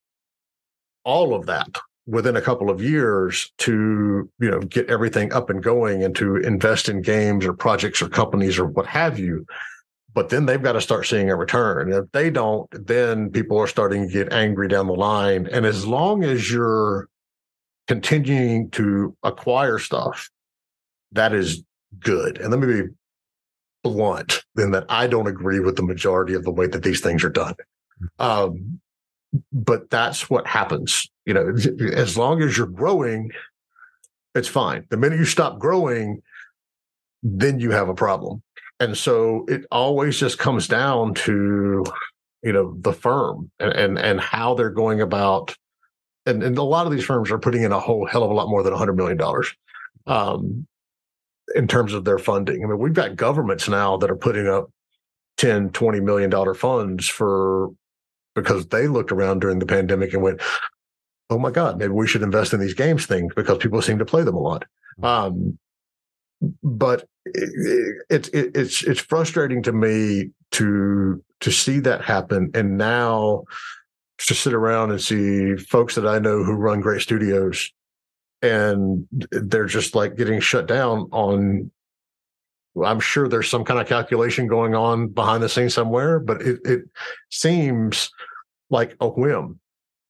all of that within a couple of years to you know get everything up and going and to invest in games or projects or companies or what have you. But then they've got to start seeing a return. If they don't then people are starting to get angry down the line. And as long as you're continuing to acquire stuff that is good and let me be blunt in that i don't agree with the majority of the way that these things are done um, but that's what happens you know, as long as you're growing, it's fine. The minute you stop growing, then you have a problem. And so it always just comes down to, you know, the firm and and, and how they're going about. And, and a lot of these firms are putting in a whole hell of a lot more than $100 million um, in terms of their funding. I mean, we've got governments now that are putting up 10, 20 million dollar funds for because they looked around during the pandemic and went, oh my god maybe we should invest in these games things because people seem to play them a lot hmm. um, but it, it, it, it's it's frustrating to me to to see that happen and now to sit around and see folks that I know who run great studios and they're just like getting shut down on I'm sure there's some kind of calculation going on behind the scenes somewhere, but it, it seems like a whim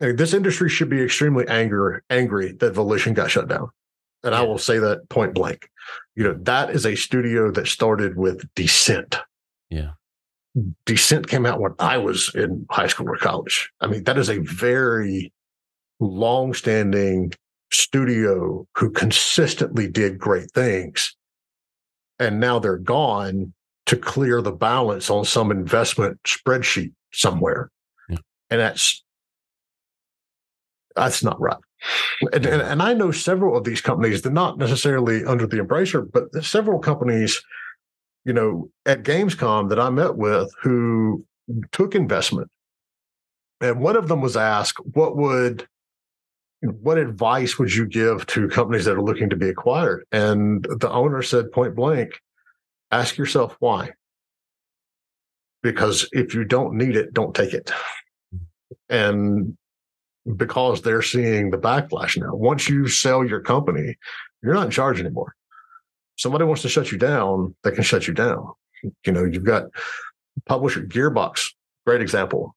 this industry should be extremely angry angry that Volition got shut down. And. I will say that point blank. You know, that is a studio that started with Descent. Yeah. Descent came out when I was in high school or college. I mean, that is a very long standing studio who consistently did great things. And now they're gone to clear the balance on some investment spreadsheet somewhere. Yeah. And that's that's not right. And, and, and, I know several of these companies, they're not necessarily under the Embracer, but several companies, you know, at Gamescom that I met with who took investment. And one of them was asked, what would, what advice would you give to companies that are looking to be acquired? And the owner said point blank, ask yourself why. Because if you don't need it, don't take it. And because they're seeing the backlash now. Once you sell your company, you're not in charge anymore. Somebody wants to shut you down, they can shut you down. You know, you've got publisher Gearbox, great example.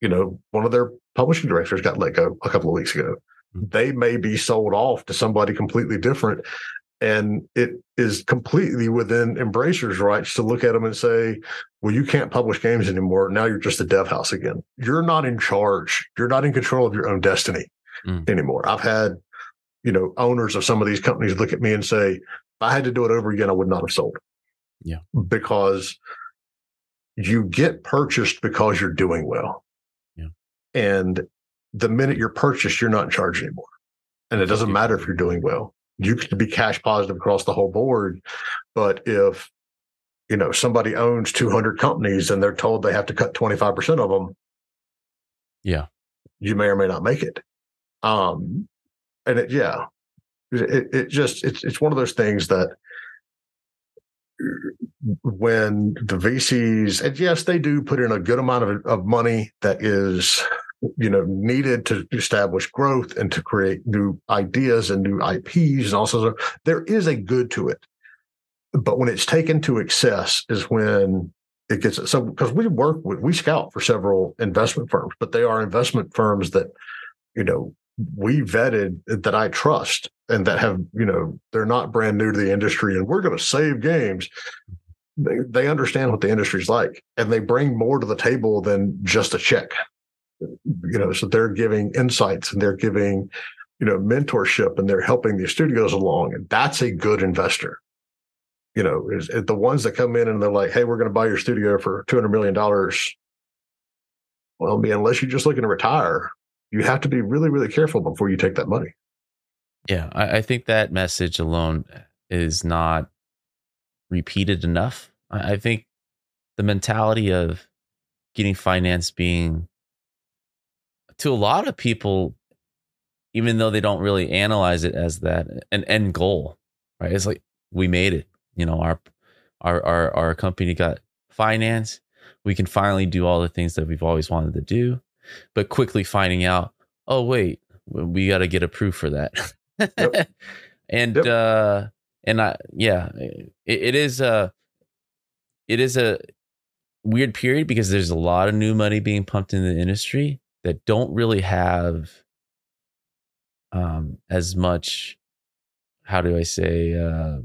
You know, one of their publishing directors got let go a couple of weeks ago. They may be sold off to somebody completely different. And it is completely within Embracer's rights to look at them and say, well, you can't publish games anymore. Now you're just a dev house again. You're not in charge. You're not in control of your own destiny mm. anymore. I've had, you know, owners of some of these companies look at me and say, I had to do it over again, I would not have sold. Yeah. Because you get purchased because you're doing well. Yeah. And the minute you're purchased, you're not in charge anymore. And it doesn't matter if you're doing well. You can be cash positive across the whole board. But if you know somebody owns 200 companies and they're told they have to cut 25% of them yeah you may or may not make it um and it yeah it, it just it's it's one of those things that when the VCs and yes they do put in a good amount of, of money that is you know needed to establish growth and to create new ideas and new IPs and also there is a good to it. But when it's taken to excess is when it gets so because we work with we scout for several investment firms, but they are investment firms that you know we vetted that I trust and that have you know they're not brand new to the industry and we're going to save games. they, they understand what the industry's like and they bring more to the table than just a check. You know, so they're giving insights and they're giving, you know, mentorship and they're helping the studios along. And that's a good investor. You know, is, is the ones that come in and they're like, hey, we're going to buy your studio for $200 million. Well, I mean, unless you're just looking to retire, you have to be really, really careful before you take that money. Yeah, I, I think that message alone uh, is not repeated enough. I, I think the mentality of getting finance being to a lot of people, even though they don't really analyze it as that an end goal, right? It's like we made it. You know, our our our our company got finance. We can finally do all the things that we've always wanted to do, but quickly finding out, oh wait, we got to get approved for that. Yep. and yep. uh and I yeah, it, it is a it is a weird period because there's a lot of new money being pumped into the industry that don't really have um as much how do I say uh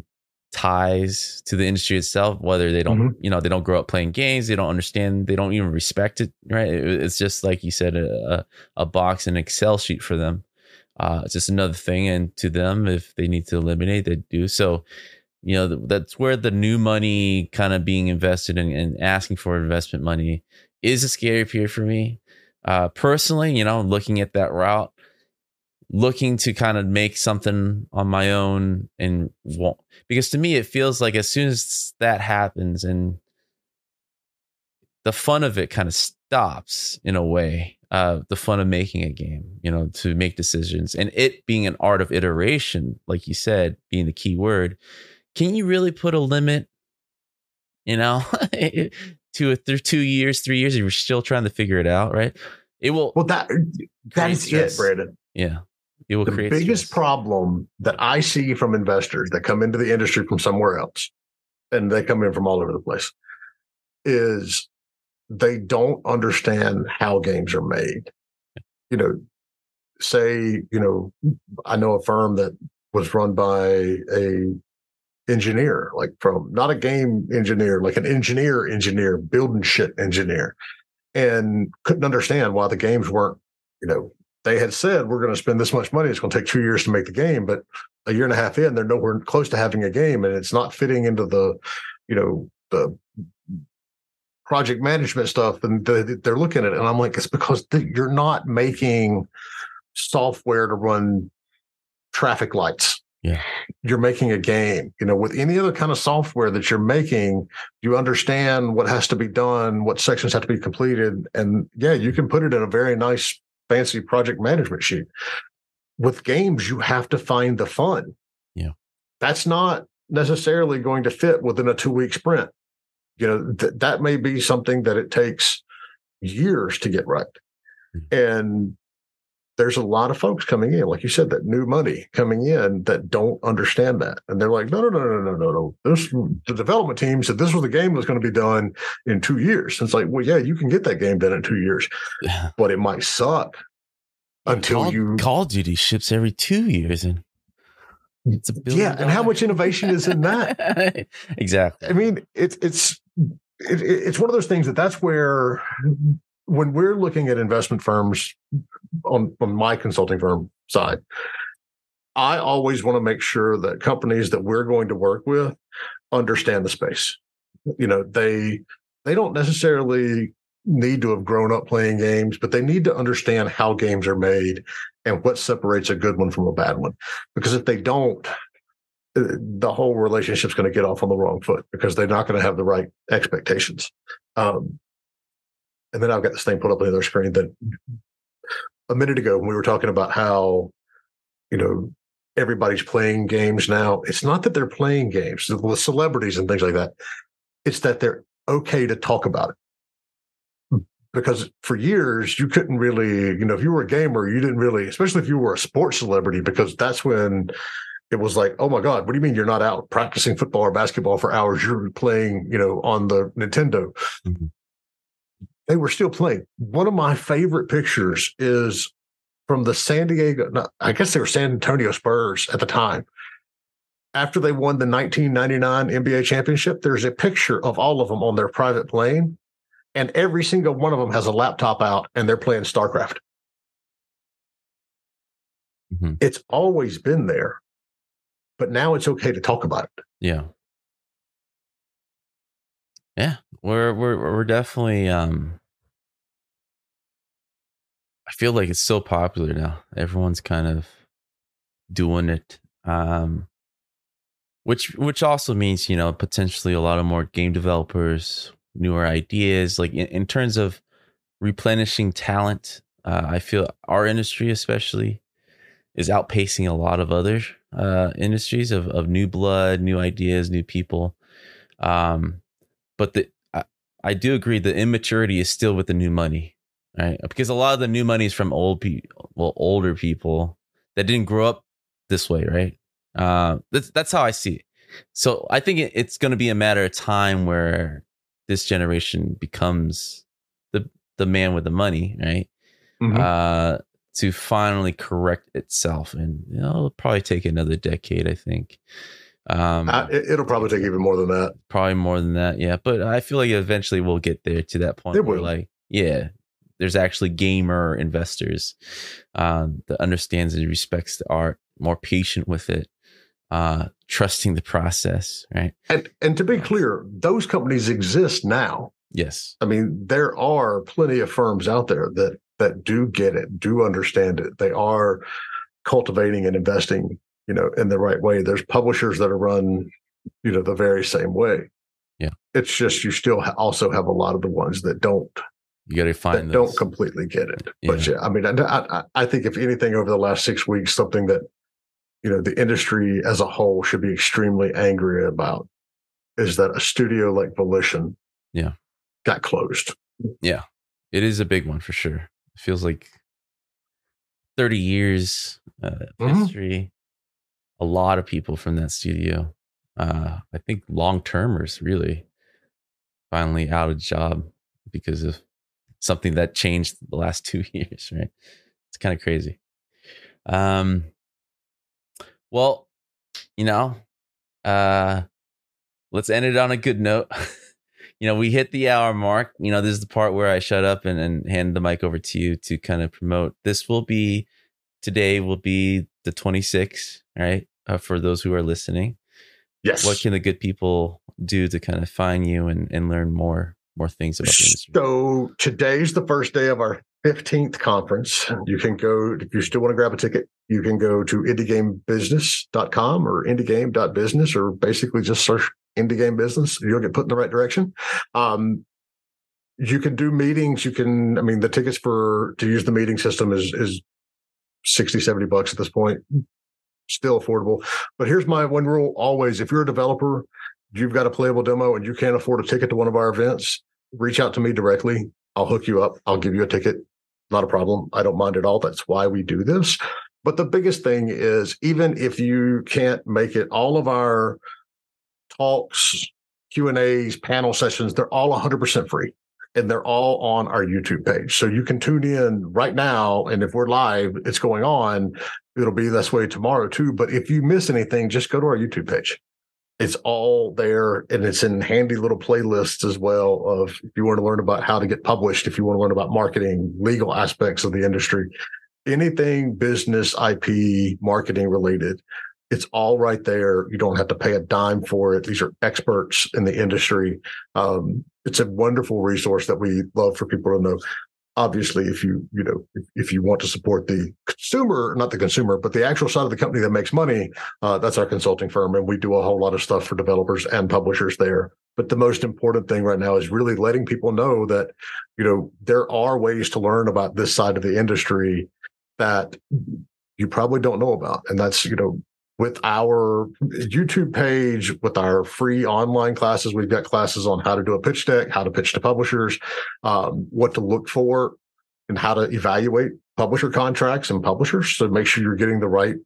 ties to the industry itself whether they don't mm-hmm. you know they don't grow up playing games they don't understand they don't even respect it right it's just like you said a, a box and excel sheet for them uh, it's just another thing. And to them, if they need to eliminate, they do. So, you know, that's where the new money kind of being invested in and asking for investment money is a scary period for me. Uh, personally, you know, looking at that route, looking to kind of make something on my own and because to me, it feels like as soon as that happens and the fun of it kind of stops in a way uh, the fun of making a game, you know, to make decisions and it being an art of iteration, like you said, being the key word. Can you really put a limit, you know, to a th- two years, three years, if you're still trying to figure it out, right? It will. Well, that that is stress. it, Brandon. Yeah, it will the create biggest stress. problem that I see from investors that come into the industry from somewhere else, and they come in from all over the place, is they don't understand how games are made. You know, say, you know, I know a firm that was run by a engineer, like from not a game engineer, like an engineer engineer, building shit engineer, and couldn't understand why the games weren't, you know, they had said we're going to spend this much money. It's going to take two years to make the game, but a year and a half in, they're nowhere close to having a game, and it's not fitting into the, you know, the project management stuff and they're looking at it and i'm like it's because you're not making software to run traffic lights. Yeah. You're making a game. You know with any other kind of software that you're making you understand what has to be done what sections have to be completed and yeah you can put it in a very nice fancy project management sheet. With games you have to find the fun. Yeah. That's not necessarily going to fit within a two week sprint. You know th- that may be something that it takes years to get right. Mm-hmm. and there's a lot of folks coming in like you said that new money coming in that don't understand that. And they're like no no no no no no no. This the development team said this was the game that's going to be done in two years. And it's like well yeah you can get that game done in two years but it might suck until Call, you call duty ships every two years and it's a yeah, and how much innovation is in that? exactly. I mean, it's it's it, it's one of those things that that's where when we're looking at investment firms on on my consulting firm side, I always want to make sure that companies that we're going to work with understand the space. You know, they they don't necessarily need to have grown up playing games, but they need to understand how games are made and what separates a good one from a bad one. Because if they don't, uh, the whole relationship's going to get off on the wrong foot because they're not going to have the right expectations. Um, and then I've got this thing put up on the other screen that a minute ago when we were talking about how, you know, everybody's playing games now. It's not that they're playing games with celebrities and things like that. It's that they're okay to talk about it because for years you couldn't really, you know, if you were a gamer, you didn't really, especially if you were a sports celebrity, because that's when it was like, oh my God, what do you mean you're not out practicing football or basketball for hours? You're playing, you know, on the Nintendo. Mm-hmm. They were still playing. One of my favorite pictures is from the San Diego, I guess they were San Antonio Spurs at the time. after they won the 1999 NBA championship, there's a picture of all of them on their private plane, and every single one of them has a laptop out and they're playing StarCraft. Mm-hmm. It's always been there, but now it's okay to talk about it. Yeah. Yeah, we're we're we're definitely um I feel like it's so popular now. Everyone's kind of doing it. Um which which also means, you know, potentially a lot of more game developers, newer ideas like in, in terms of replenishing talent. Uh, I feel our industry especially is outpacing a lot of other uh, industries of, of new blood, new ideas, new people. Um, but the I, I, do agree the immaturity is still with the new money, right? Because a lot of the new money is from old people, well, older people that didn't grow up this way, right? Uh, that's that's how I see it. So I think it, it's going to be a matter of time where this generation becomes the the man with the money, right? Mm-hmm. Uh, to finally correct itself. And you know, it'll probably take another decade, I think. Um, uh, it, will probably take even more than that. Probably more than that, yeah. But I feel like eventually we'll get there to that point. It where will. like, yeah, there's actually gamer investors um, that understands and respects the art, more patient with it, uh, trusting the process, right? And and to be clear, those companies exist now. Yes, I mean there are plenty of firms out there that that do get it, do understand it. They are cultivating and investing, you know, in the right way. There's publishers that are run, you know, the very same way. Yeah. It's just you still also have a lot of the ones that don't. You got to find don't completely get it. Yeah. But yeah, I mean, I, I, I think if anything over the last six weeks, something that you know the industry as a whole should be extremely angry about is that a studio like Volition, yeah, got closed. Yeah, it is a big one for sure It feels like 30 years uh, mm-hmm. history. A lot of people from that studio. Uh, I think long termers really finally out of job because of something that changed the last two years, right? It's kind of crazy. Um, well, you know, uh, let's end it on a good note. you know, we hit the hour mark. You know, this is the part where I shut up and, and hand the mic over to you to kind of promote. This will be today will be the 26th, right? Uh, for those who are listening. Yes. What can the good people do to kind of find you and, and learn more more things about the industry? So today's the first day of our 15th conference. You can go if you still want to grab a ticket, you can go to indiegamebusiness.com or indiegame.business or basically just search indie game business. You'll get put in the right direction. Um, you can do meetings. You can, I mean, the tickets for to use the meeting system is is 60, 70 bucks at this point. Still affordable. But here's my one rule always if you're a developer, you've got a playable demo and you can't afford a ticket to one of our events, reach out to me directly. I'll hook you up. I'll give you a ticket. Not a problem. I don't mind at all. That's why we do this. But the biggest thing is even if you can't make it, all of our talks, Q and A's, panel sessions, they're all 100% free and they're all on our YouTube page. So you can tune in right now. And if we're live, it's going on. It'll be this way tomorrow too. But if you miss anything, just go to our YouTube page. It's all there and it's in handy little playlists as well of if you want to learn about how to get published, if you want to learn about marketing, legal aspects of the industry, anything business, IP, marketing related it's all right there. You don't have to pay a dime for it. These are experts in the industry. Um, it's a wonderful resource that we love for people to know. Obviously, if you you know if, if, you want to support the consumer, not the consumer, but the actual side of the company that makes money, uh, that's our consulting firm, and we do a whole lot of stuff for developers and publishers there. But the most important thing right now is really letting people know that you know there are ways to learn about this side of the industry that you probably don't know about, and that's you know with our YouTube page, with our free online classes. We've got classes on how to do a pitch deck, how to pitch to publishers, um, what to look for, and how to evaluate publisher contracts and publishers. So make sure you're getting the right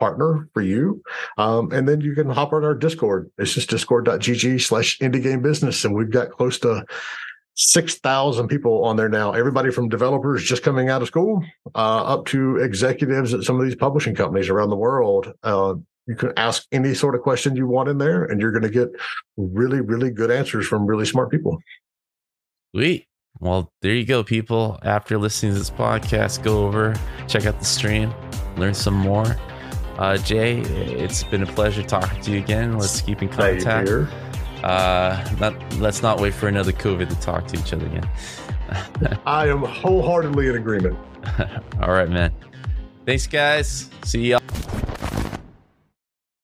partner for you. Um, and then you can hop on our Discord. It's just discord.gg slash indie game business. And we've got close to 6,000 people on there now. Everybody from developers just coming out of school uh, up to executives at some of these publishing companies around the world. Uh, You can ask any sort of question you want in there, and you're going to get really, really good answers from really smart people. Sweet. Well, there you go, people. After listening to this podcast, go over, check out the stream, learn some more. Uh, Jay, it's been a pleasure talking to you again. Let's keep in contact. Uh, not, let's not wait for another COVID to talk to each other again. I am wholeheartedly in agreement. All right, man. Thanks, guys. See y'all.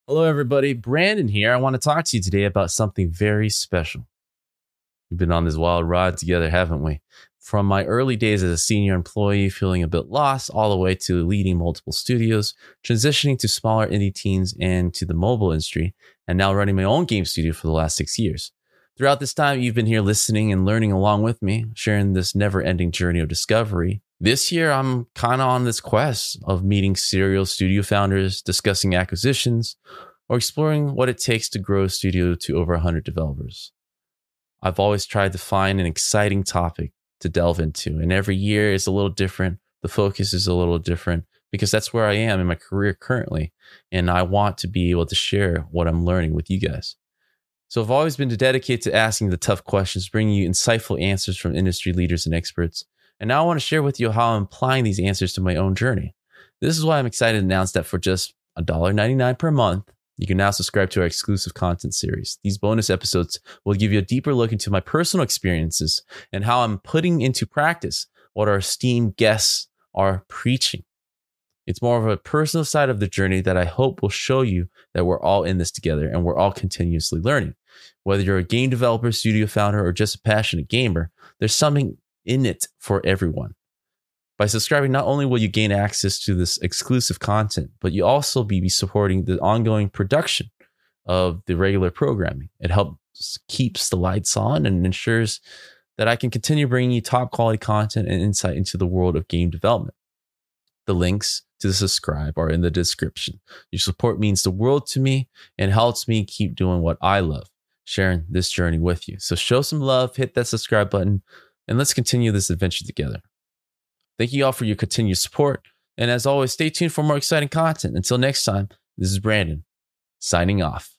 Hello, everybody. Brandon here. I want to talk to you today about something very special. We've been on this wild ride together, haven't we? From my early days as a senior employee, feeling a bit lost, all the way to leading multiple studios, transitioning to smaller indie teams and to the mobile industry, and now running my own game studio for the last six years. Throughout this time, you've been here listening and learning along with me, sharing this never ending journey of discovery. This year, I'm kind of on this quest of meeting serial studio founders, discussing acquisitions, or exploring what it takes to grow a studio to over 100 developers. I've always tried to find an exciting topic to delve into, and every year is a little different. The focus is a little different because that's where I am in my career currently. And I want to be able to share what I'm learning with you guys. So I've always been dedicated to asking the tough questions, bringing you insightful answers from industry leaders and experts. And now I want to share with you how I'm applying these answers to my own journey. This is why I'm excited to announce that for just $1.99 per month, you can now subscribe to our exclusive content series. These bonus episodes will give you a deeper look into my personal experiences and how I'm putting into practice what our esteemed guests are preaching. It's more of a personal side of the journey that I hope will show you that we're all in this together and we're all continuously learning. Whether you're a game developer, studio founder, or just a passionate gamer, there's something in it for everyone. By subscribing, not only will you gain access to this exclusive content, but you also be supporting the ongoing production of the regular programming. It helps keeps the lights on and ensures that I can continue bringing you top quality content and insight into the world of game development. The links to subscribe are in the description. Your support means the world to me and helps me keep doing what I love, sharing this journey with you. So show some love, hit that subscribe button, and let's continue this adventure together. Thank you all for your continued support. And as always, stay tuned for more exciting content. Until next time, this is Brandon signing off.